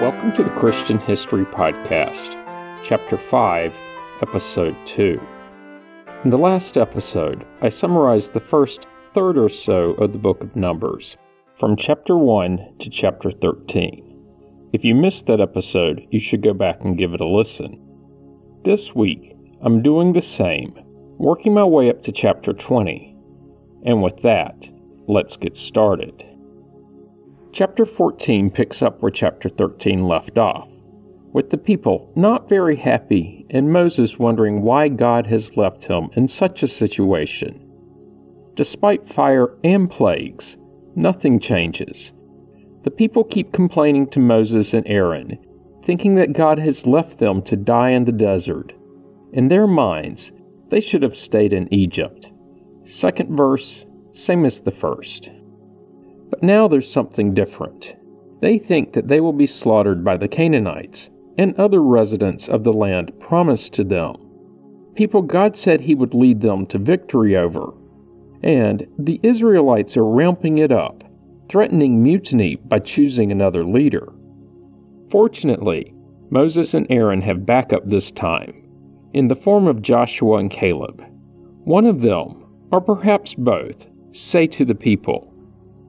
Welcome to the Christian History Podcast, Chapter 5, Episode 2. In the last episode, I summarized the first third or so of the book of Numbers, from Chapter 1 to Chapter 13. If you missed that episode, you should go back and give it a listen. This week, I'm doing the same, working my way up to Chapter 20. And with that, let's get started. Chapter 14 picks up where chapter 13 left off, with the people not very happy and Moses wondering why God has left him in such a situation. Despite fire and plagues, nothing changes. The people keep complaining to Moses and Aaron, thinking that God has left them to die in the desert. In their minds, they should have stayed in Egypt. Second verse, same as the first. But now there's something different. They think that they will be slaughtered by the Canaanites and other residents of the land promised to them. People God said He would lead them to victory over. And the Israelites are ramping it up, threatening mutiny by choosing another leader. Fortunately, Moses and Aaron have backup this time, in the form of Joshua and Caleb. One of them, or perhaps both, say to the people,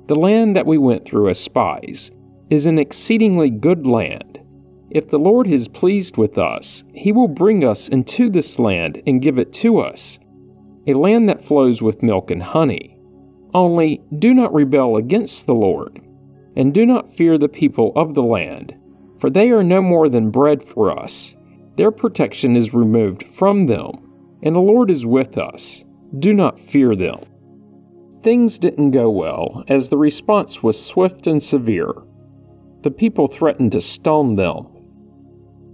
the land that we went through as spies is an exceedingly good land. If the Lord is pleased with us, he will bring us into this land and give it to us, a land that flows with milk and honey. Only do not rebel against the Lord, and do not fear the people of the land, for they are no more than bread for us. Their protection is removed from them, and the Lord is with us. Do not fear them. Things didn't go well, as the response was swift and severe. The people threatened to stone them.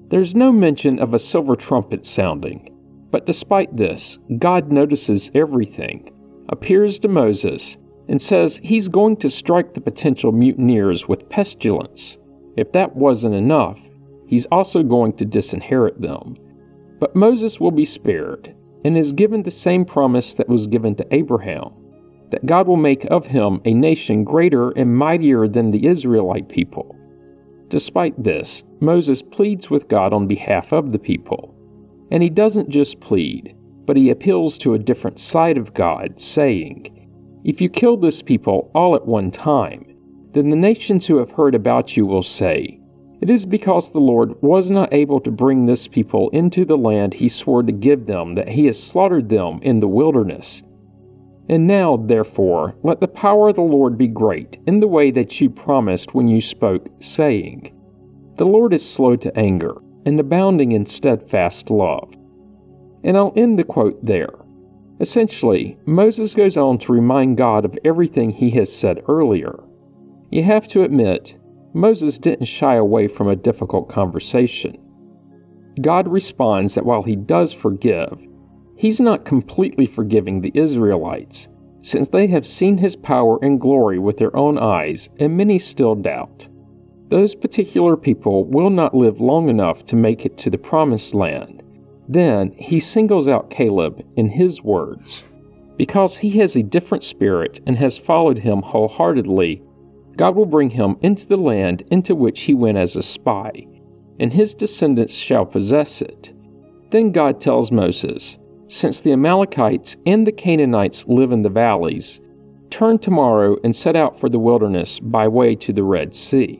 There's no mention of a silver trumpet sounding, but despite this, God notices everything, appears to Moses, and says he's going to strike the potential mutineers with pestilence. If that wasn't enough, he's also going to disinherit them. But Moses will be spared, and is given the same promise that was given to Abraham that God will make of him a nation greater and mightier than the Israelite people. Despite this, Moses pleads with God on behalf of the people. And he doesn't just plead, but he appeals to a different side of God, saying, If you kill this people all at one time, then the nations who have heard about you will say, It is because the Lord was not able to bring this people into the land he swore to give them that he has slaughtered them in the wilderness. And now, therefore, let the power of the Lord be great in the way that you promised when you spoke, saying, The Lord is slow to anger and abounding in steadfast love. And I'll end the quote there. Essentially, Moses goes on to remind God of everything he has said earlier. You have to admit, Moses didn't shy away from a difficult conversation. God responds that while he does forgive, He's not completely forgiving the Israelites, since they have seen his power and glory with their own eyes, and many still doubt. Those particular people will not live long enough to make it to the promised land. Then he singles out Caleb in his words. Because he has a different spirit and has followed him wholeheartedly, God will bring him into the land into which he went as a spy, and his descendants shall possess it. Then God tells Moses, since the Amalekites and the Canaanites live in the valleys, turn tomorrow and set out for the wilderness by way to the Red Sea.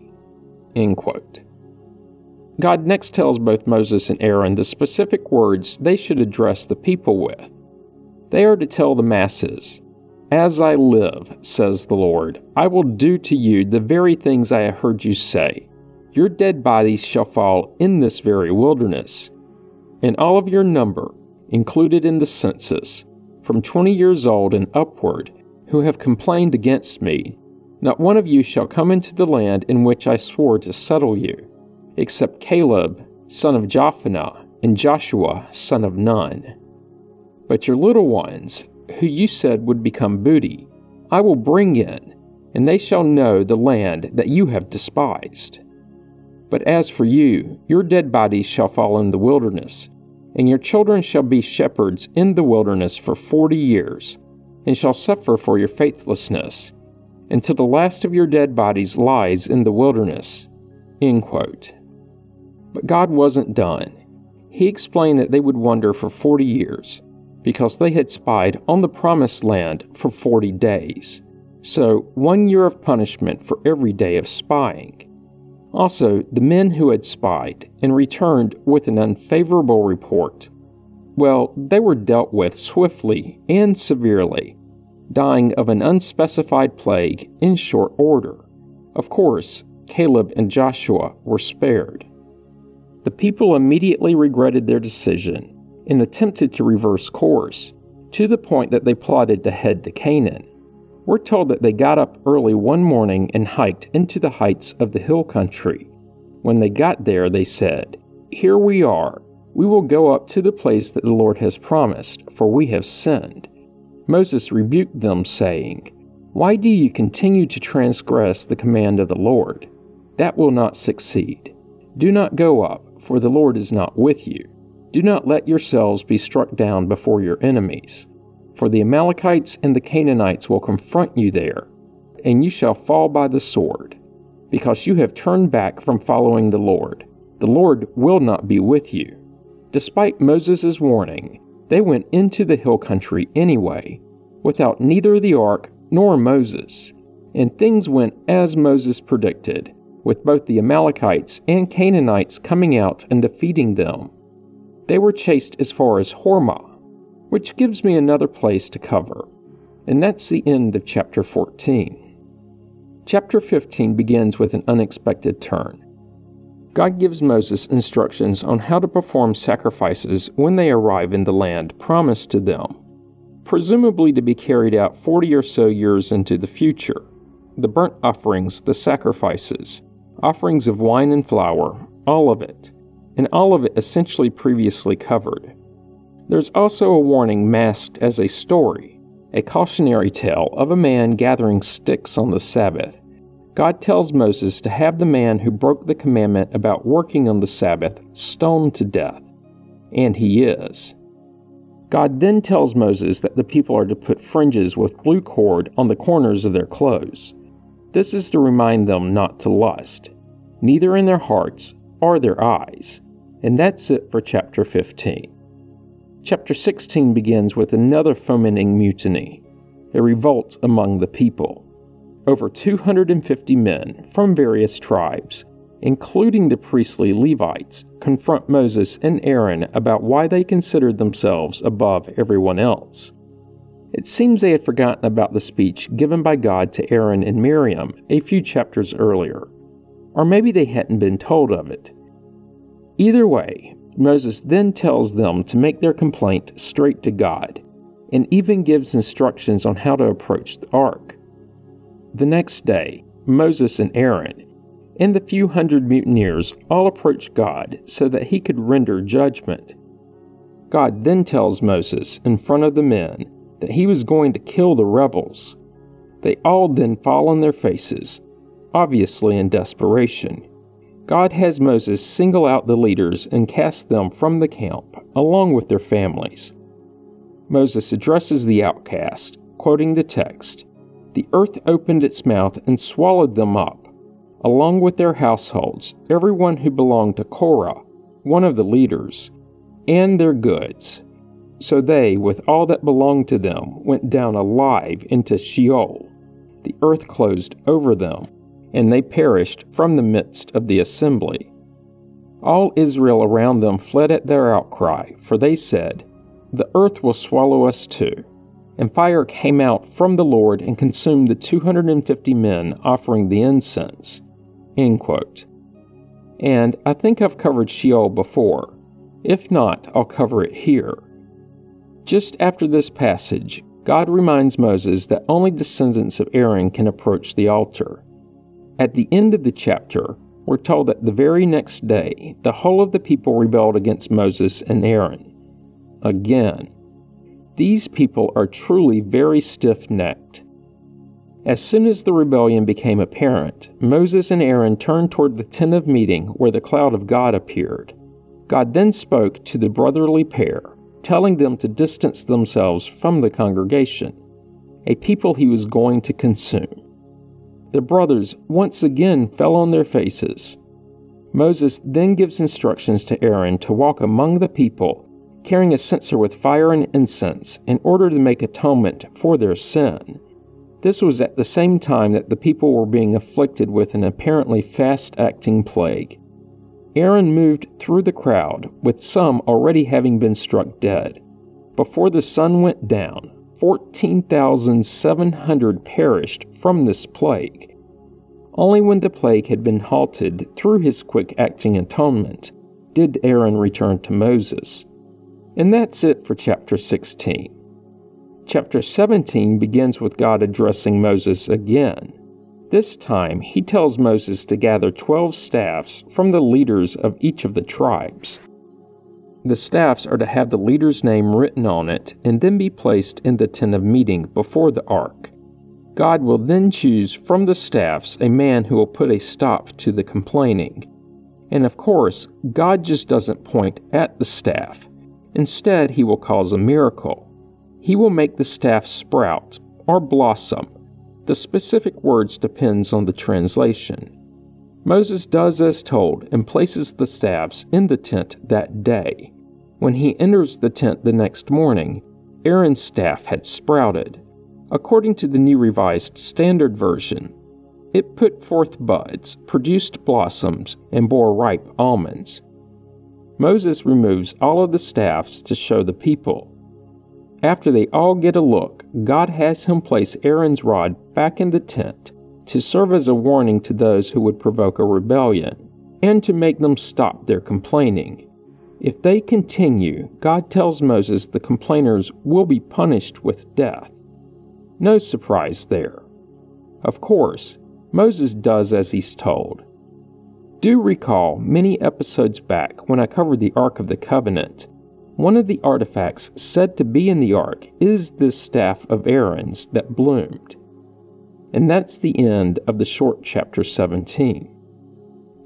God next tells both Moses and Aaron the specific words they should address the people with. They are to tell the masses, As I live, says the Lord, I will do to you the very things I have heard you say. Your dead bodies shall fall in this very wilderness, and all of your number included in the census, from twenty years old and upward, who have complained against me, not one of you shall come into the land in which I swore to settle you, except Caleb, son of Jephunneh, and Joshua, son of Nun. But your little ones, who you said would become booty, I will bring in, and they shall know the land that you have despised. But as for you, your dead bodies shall fall in the wilderness, and your children shall be shepherds in the wilderness for forty years, and shall suffer for your faithlessness, until the last of your dead bodies lies in the wilderness. End quote. But God wasn't done. He explained that they would wander for 40 years because they had spied on the promised land for 40 days. So, one year of punishment for every day of spying. Also, the men who had spied and returned with an unfavorable report, well, they were dealt with swiftly and severely, dying of an unspecified plague in short order. Of course, Caleb and Joshua were spared. The people immediately regretted their decision and attempted to reverse course, to the point that they plotted to head to Canaan. We're told that they got up early one morning and hiked into the heights of the hill country. When they got there, they said, Here we are. We will go up to the place that the Lord has promised, for we have sinned. Moses rebuked them, saying, Why do you continue to transgress the command of the Lord? That will not succeed. Do not go up, for the Lord is not with you. Do not let yourselves be struck down before your enemies, for the Amalekites and the Canaanites will confront you there, and you shall fall by the sword, because you have turned back from following the Lord. The Lord will not be with you. Despite Moses' warning, they went into the hill country anyway, without neither the ark nor Moses, and things went as Moses predicted, with both the Amalekites and Canaanites coming out and defeating them. They were chased as far as Hormah, which gives me another place to cover, and that's the end of chapter 14. Chapter 15 begins with an unexpected turn. God gives Moses instructions on how to perform sacrifices when they arrive in the land promised to them, presumably to be carried out 40 or so years into the future. The burnt offerings, the sacrifices, offerings of wine and flour, all of it, and all of it essentially previously covered. There's also a warning masked as a story, a cautionary tale of a man gathering sticks on the Sabbath God tells Moses to have the man who broke the commandment about working on the Sabbath stoned to death. And he is. God then tells Moses that the people are to put fringes with blue cord on the corners of their clothes. This is to remind them not to lust, neither in their hearts or their eyes. And that's it for chapter 15. Chapter 16 begins with another fomenting mutiny, a revolt among the people over 250 men from various tribes, including the priestly Levites, confront Moses and Aaron about why they considered themselves above everyone else. It seems they had forgotten about the speech given by God to Aaron and Miriam a few chapters earlier, or maybe they hadn't been told of it. Either way, Moses then tells them to make their complaint straight to God, and even gives instructions on how to approach the ark. The next day, Moses and Aaron and the few hundred mutineers all approached God so that he could render judgment. God then tells Moses in front of the men that he was going to kill the rebels. They all then fall on their faces, obviously in desperation. God has Moses single out the leaders and cast them from the camp, along with their families. Moses addresses the outcast, quoting the text the earth opened its mouth and swallowed them up, along with their households, everyone who belonged to Korah, one of the leaders, and their goods. So they, with all that belonged to them, went down alive into Sheol. The earth closed over them, and they perished from the midst of the assembly. All Israel around them fled at their outcry, for they said, The earth will swallow us too. And fire came out from the Lord and consumed the 250 men offering the incense. And I think I've covered Sheol before. If not, I'll cover it here. Just after this passage, God reminds Moses that only descendants of Aaron can approach the altar. At the end of the chapter, we're told that the very next day, the whole of the people rebelled against Moses and Aaron. Again, these people are truly very stiff necked. As soon as the rebellion became apparent, Moses and Aaron turned toward the tent of meeting where the cloud of God appeared. God then spoke to the brotherly pair, telling them to distance themselves from the congregation, a people he was going to consume. The brothers once again fell on their faces, Moses then gives instructions to Aaron to walk among the people, carrying a censer with fire and incense, in order to make atonement for their sin. This was at the same time that the people were being afflicted with an apparently fast acting plague. Aaron moved through the crowd, with some already having been struck dead. Before the sun went down, 14,700 perished from this plague. Only when the plague had been halted through his quick acting atonement did Aaron return to Moses. And that's it for chapter 16. Chapter 17 begins with God addressing Moses again. This time, he tells Moses to gather 12 staffs from the leaders of each of the tribes. The staffs are to have the leader's name written on it and then be placed in the tent of meeting before the ark. God will then choose from the staffs a man who will put a stop to the complaining. And of course, God just doesn't point at the staff. Instead, he will cause a miracle. He will make the staff sprout or blossom. The specific words depends on the translation. Moses does as told and places the staffs in the tent that day. When he enters the tent the next morning, Aaron's staff had sprouted. According to the New Revised Standard Version, it put forth buds, produced blossoms, and bore ripe almonds. Moses removes all of the staffs to show the people. After they all get a look, God has him place Aaron's rod back in the tent to serve as a warning to those who would provoke a rebellion and to make them stop their complaining. If they continue, God tells Moses the complainers will be punished with death. No surprise there. Of course, Moses does as he's told. Do recall many episodes back when I covered the Ark of the Covenant. One of the artifacts said to be in the ark is this staff of Aaron's that bloomed. And that's the end of the short chapter 17.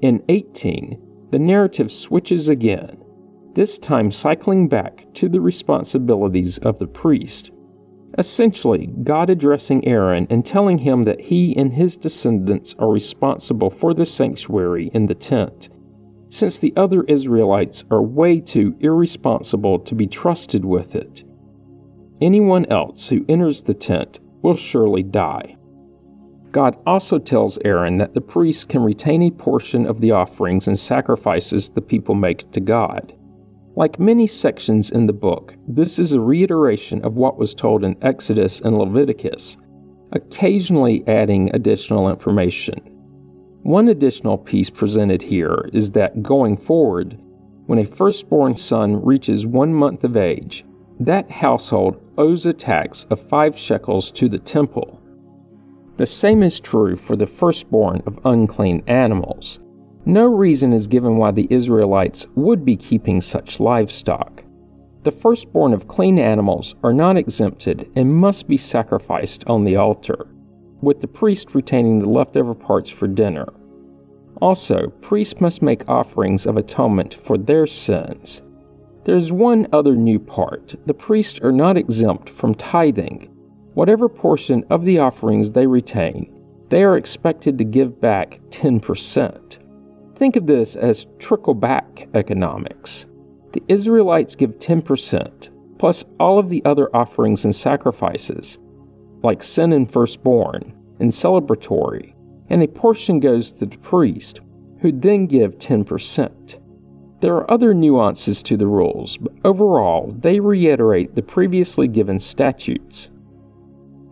In 18, the narrative switches again, this time cycling back to the responsibilities of the priest. Essentially, God addressing Aaron and telling him that he and his descendants are responsible for the sanctuary in the tent, since the other Israelites are way too irresponsible to be trusted with it. Anyone else who enters the tent will surely die. God also tells Aaron that the priests can retain a portion of the offerings and sacrifices the people make to God. Like many sections in the book, this is a reiteration of what was told in Exodus and Leviticus, occasionally adding additional information. One additional piece presented here is that going forward, when a firstborn son reaches one month of age, that household owes a tax of five shekels to the temple. The same is true for the firstborn of unclean animals. No reason is given why the Israelites would be keeping such livestock. The firstborn of clean animals are not exempted and must be sacrificed on the altar, with the priest retaining the leftover parts for dinner. Also, priests must make offerings of atonement for their sins. There's one other new part the priests are not exempt from tithing. Whatever portion of the offerings they retain, they are expected to give back 10%. Think of this as trickle back economics. The Israelites give 10%, plus all of the other offerings and sacrifices, like sin and firstborn, and celebratory, and a portion goes to the priest, who then give 10%. There are other nuances to the rules, but overall, they reiterate the previously given statutes.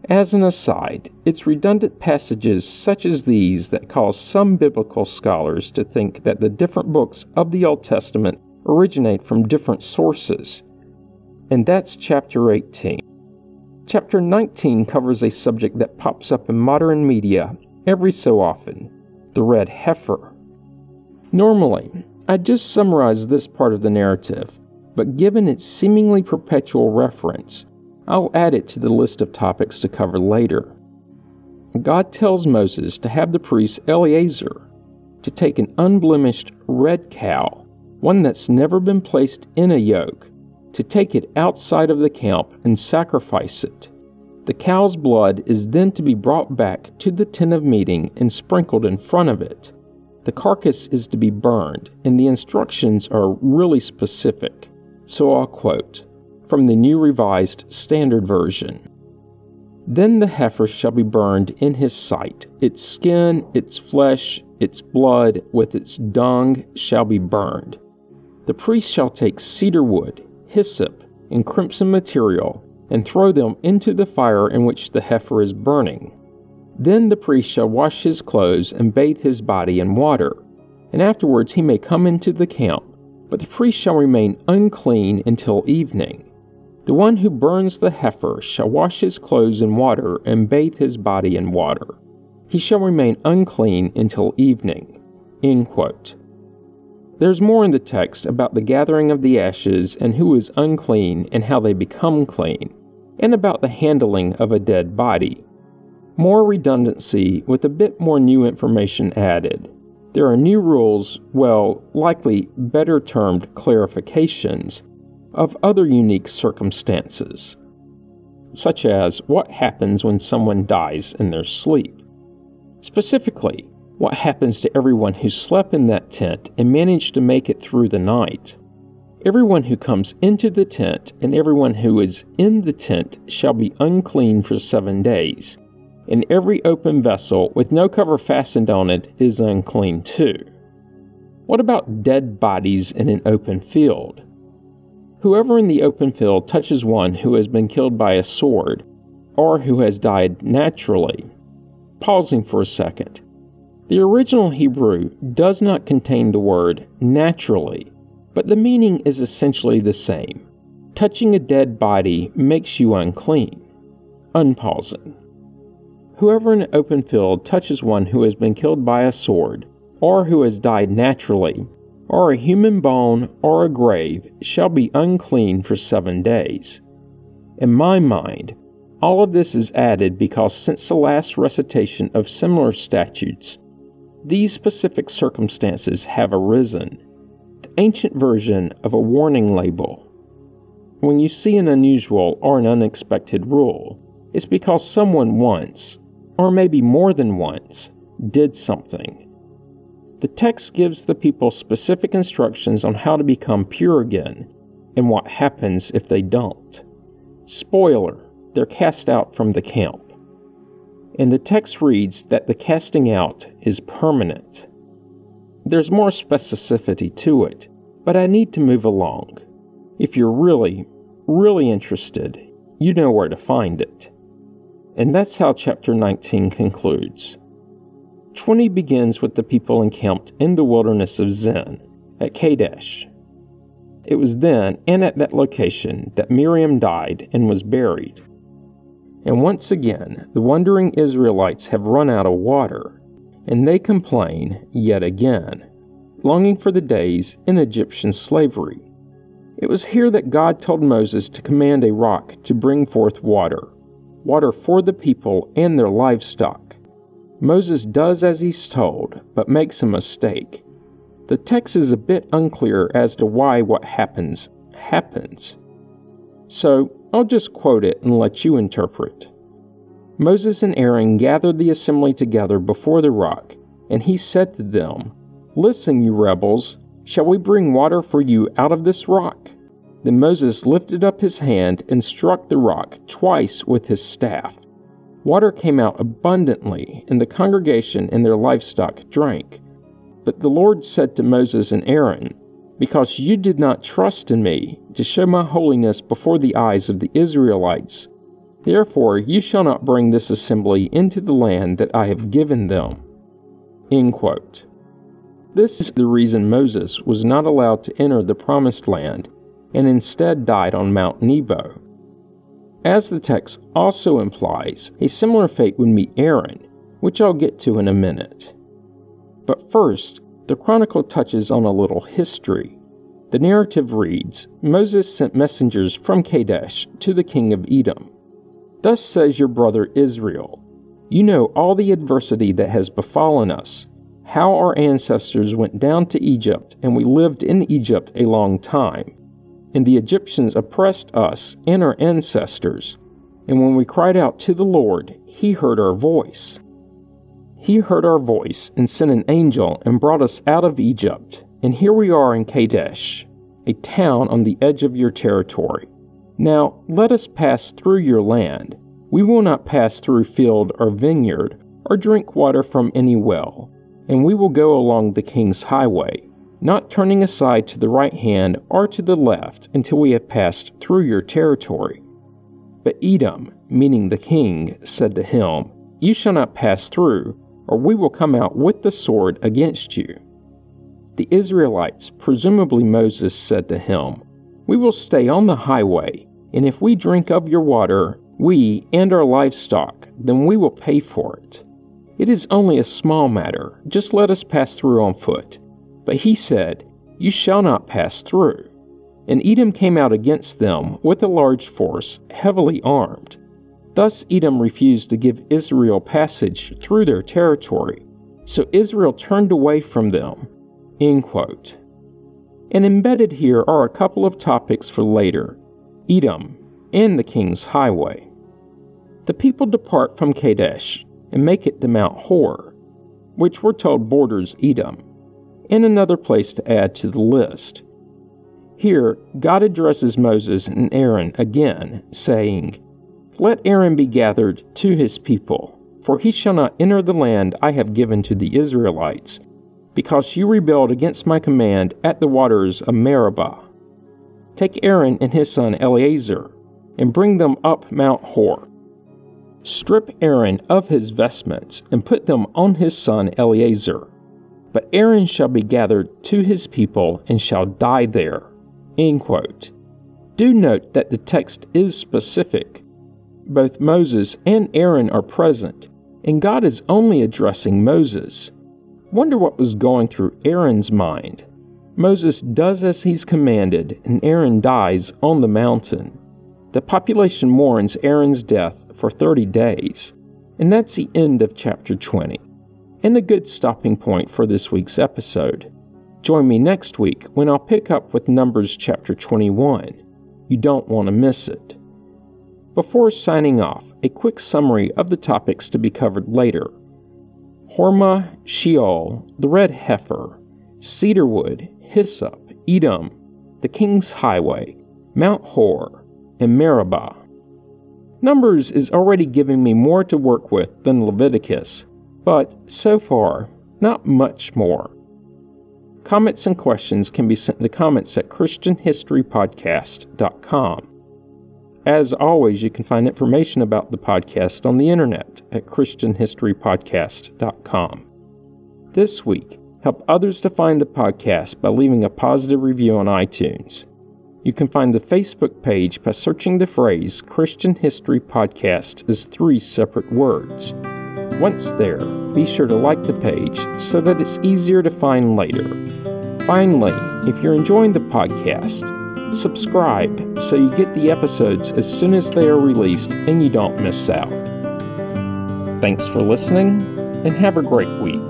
As an aside, it's redundant passages such as these that cause some biblical scholars to think that the different books of the Old Testament originate from different sources. And that's chapter 18. Chapter 19 covers a subject that pops up in modern media every so often the red heifer. Normally, I'd just summarize this part of the narrative, but given its seemingly perpetual reference, I'll add it to the list of topics to cover later. God tells Moses to have the priest Eleazar to take an unblemished red cow, one that's never been placed in a yoke, to take it outside of the camp and sacrifice it. The cow's blood is then to be brought back to the tent of meeting and sprinkled in front of it. the carcass is to be burned, and the instructions are really specific. So I'll quote from the New Revised Standard Version. Then the heifer shall be burned in his sight. Its skin, its flesh, its blood, with its dung shall be burned. The priest shall take cedar wood, hyssop, and crimson material, and throw them into the fire in which the heifer is burning. Then the priest shall wash his clothes and bathe his body in water, and afterwards he may come into the camp, but the priest shall remain unclean until evening. The one who burns the heifer shall wash his clothes in water and bathe his body in water. He shall remain unclean until evening. There's more in the text about the gathering of the ashes and who is unclean and how they become clean, and about the handling of a dead body. More redundancy with a bit more new information added. There are new rules, well, likely better termed clarifications, of other unique circumstances, such as what happens when someone dies in their sleep. Specifically, what happens to everyone who slept in that tent and managed to make it through the night. Everyone who comes into the tent and everyone who is in the tent shall be unclean for seven days, and every open vessel with no cover fastened on it is unclean too. What about dead bodies in an open field? Whoever in the open field touches one who has been killed by a sword, or who has died naturally. Pausing for a second. The original Hebrew does not contain the word naturally, but the meaning is essentially the same. Touching a dead body makes you unclean. Unpausing. Whoever in an open field touches one who has been killed by a sword, or who has died naturally, or a human bone, or a grave, shall be unclean for seven days. In my mind, all of this is added because since the last recitation of similar statutes, these specific circumstances have arisen. The ancient version of a warning label. When you see an unusual or an unexpected rule, it's because someone once, or maybe more than once, did something. The text gives the people specific instructions on how to become pure again and what happens if they don't. Spoiler, they're cast out from the camp. And the text reads that the casting out is permanent. There's more specificity to it, but I need to move along. If you're really, really interested, you know where to find it. And that's how chapter 19 concludes. 20 begins with the people encamped in the wilderness of Zin at Kadesh. It was then and at that location that Miriam died and was buried. And once again, the wandering Israelites have run out of water, and they complain yet again, longing for the days in Egyptian slavery. It was here that God told Moses to command a rock to bring forth water, water for the people and their livestock. Moses does as he's told, but makes a mistake. The text is a bit unclear as to why what happens happens. So I'll just quote it and let you interpret. Moses and Aaron gathered the assembly together before the rock, and he said to them, Listen, you rebels, shall we bring water for you out of this rock? Then Moses lifted up his hand and struck the rock twice with his staff Water came out abundantly, and the congregation and their livestock drank. But the Lord said to Moses and Aaron, Because you did not trust in me to show my holiness before the eyes of the Israelites, therefore you shall not bring this assembly into the land that I have given them. This is the reason Moses was not allowed to enter the promised land and instead died on Mount Nebo. As the text also implies, a similar fate would meet Aaron, which I'll get to in a minute. But first, the chronicle touches on a little history. The narrative reads Moses sent messengers from Kadesh to the king of Edom. Thus says your brother Israel You know all the adversity that has befallen us, how our ancestors went down to Egypt, and we lived in Egypt a long time and the Egyptians oppressed us and our ancestors. And when we cried out to the Lord, he heard our voice. He heard our voice and sent an angel and brought us out of Egypt. And here we are in Kadesh, a town on the edge of your territory. Now let us pass through your land. We will not pass through field or vineyard, or drink water from any well, and we will go along the king's highway, not turning aside to the right hand or to the left until we have passed through your territory. But Edom, meaning the king, said to him, You shall not pass through, or we will come out with the sword against you. The Israelites, presumably Moses, said to him, We will stay on the highway, and if we drink of your water, we and our livestock, then we will pay for it. It is only a small matter, just let us pass through on foot. But he said, You shall not pass through. And Edom came out against them with a large force, heavily armed. Thus Edom refused to give Israel passage through their territory, so Israel turned away from them End quote. And embedded here are a couple of topics for later Edom and the King's Highway. The people depart from Kadesh and make it to Mount Hor, which we're told borders Edom, and another place to add to the list. Here, God addresses Moses and Aaron again, saying, Let Aaron be gathered to his people, for he shall not enter the land I have given to the Israelites because you rebelled against my command at the waters of Meribah. Take Aaron and his son Eleazar, and bring them up Mount Hor. Strip Aaron of his vestments, and put them on his son Eleazar. But Aaron shall be gathered to his people, and shall die there. End quote. Do note that the text is specific. Both Moses and Aaron are present, and God is only addressing Moses. Wonder what was going through Aaron's mind. Moses does as he's commanded, and Aaron dies on the mountain. The population mourns Aaron's death for 30 days, and that's the end of chapter 20, and a good stopping point for this week's episode. Join me next week when I'll pick up with Numbers chapter 21. You don't want to miss it. Before signing off, a quick summary of the topics to be covered later. Hormah, Sheol, the red heifer, cedarwood, hyssop, Edom, the king's highway, Mount Hor, and Meribah. Numbers is already giving me more to work with than Leviticus, but so far, not much more. Comments and questions can be sent to comments at ChristianHistoryPodcast.com. As always, you can find information about the podcast on the internet at ChristianHistoryPodcast.com. This week, help others to find the podcast by leaving a positive review on iTunes. You can find the Facebook page by searching the phrase Christian History Podcast as three separate words. Once there, be sure to like the page so that it's easier to find later. Finally, if you're enjoying the podcast, Subscribe so you get the episodes as soon as they are released and you don't miss out. Thanks for listening and have a great week.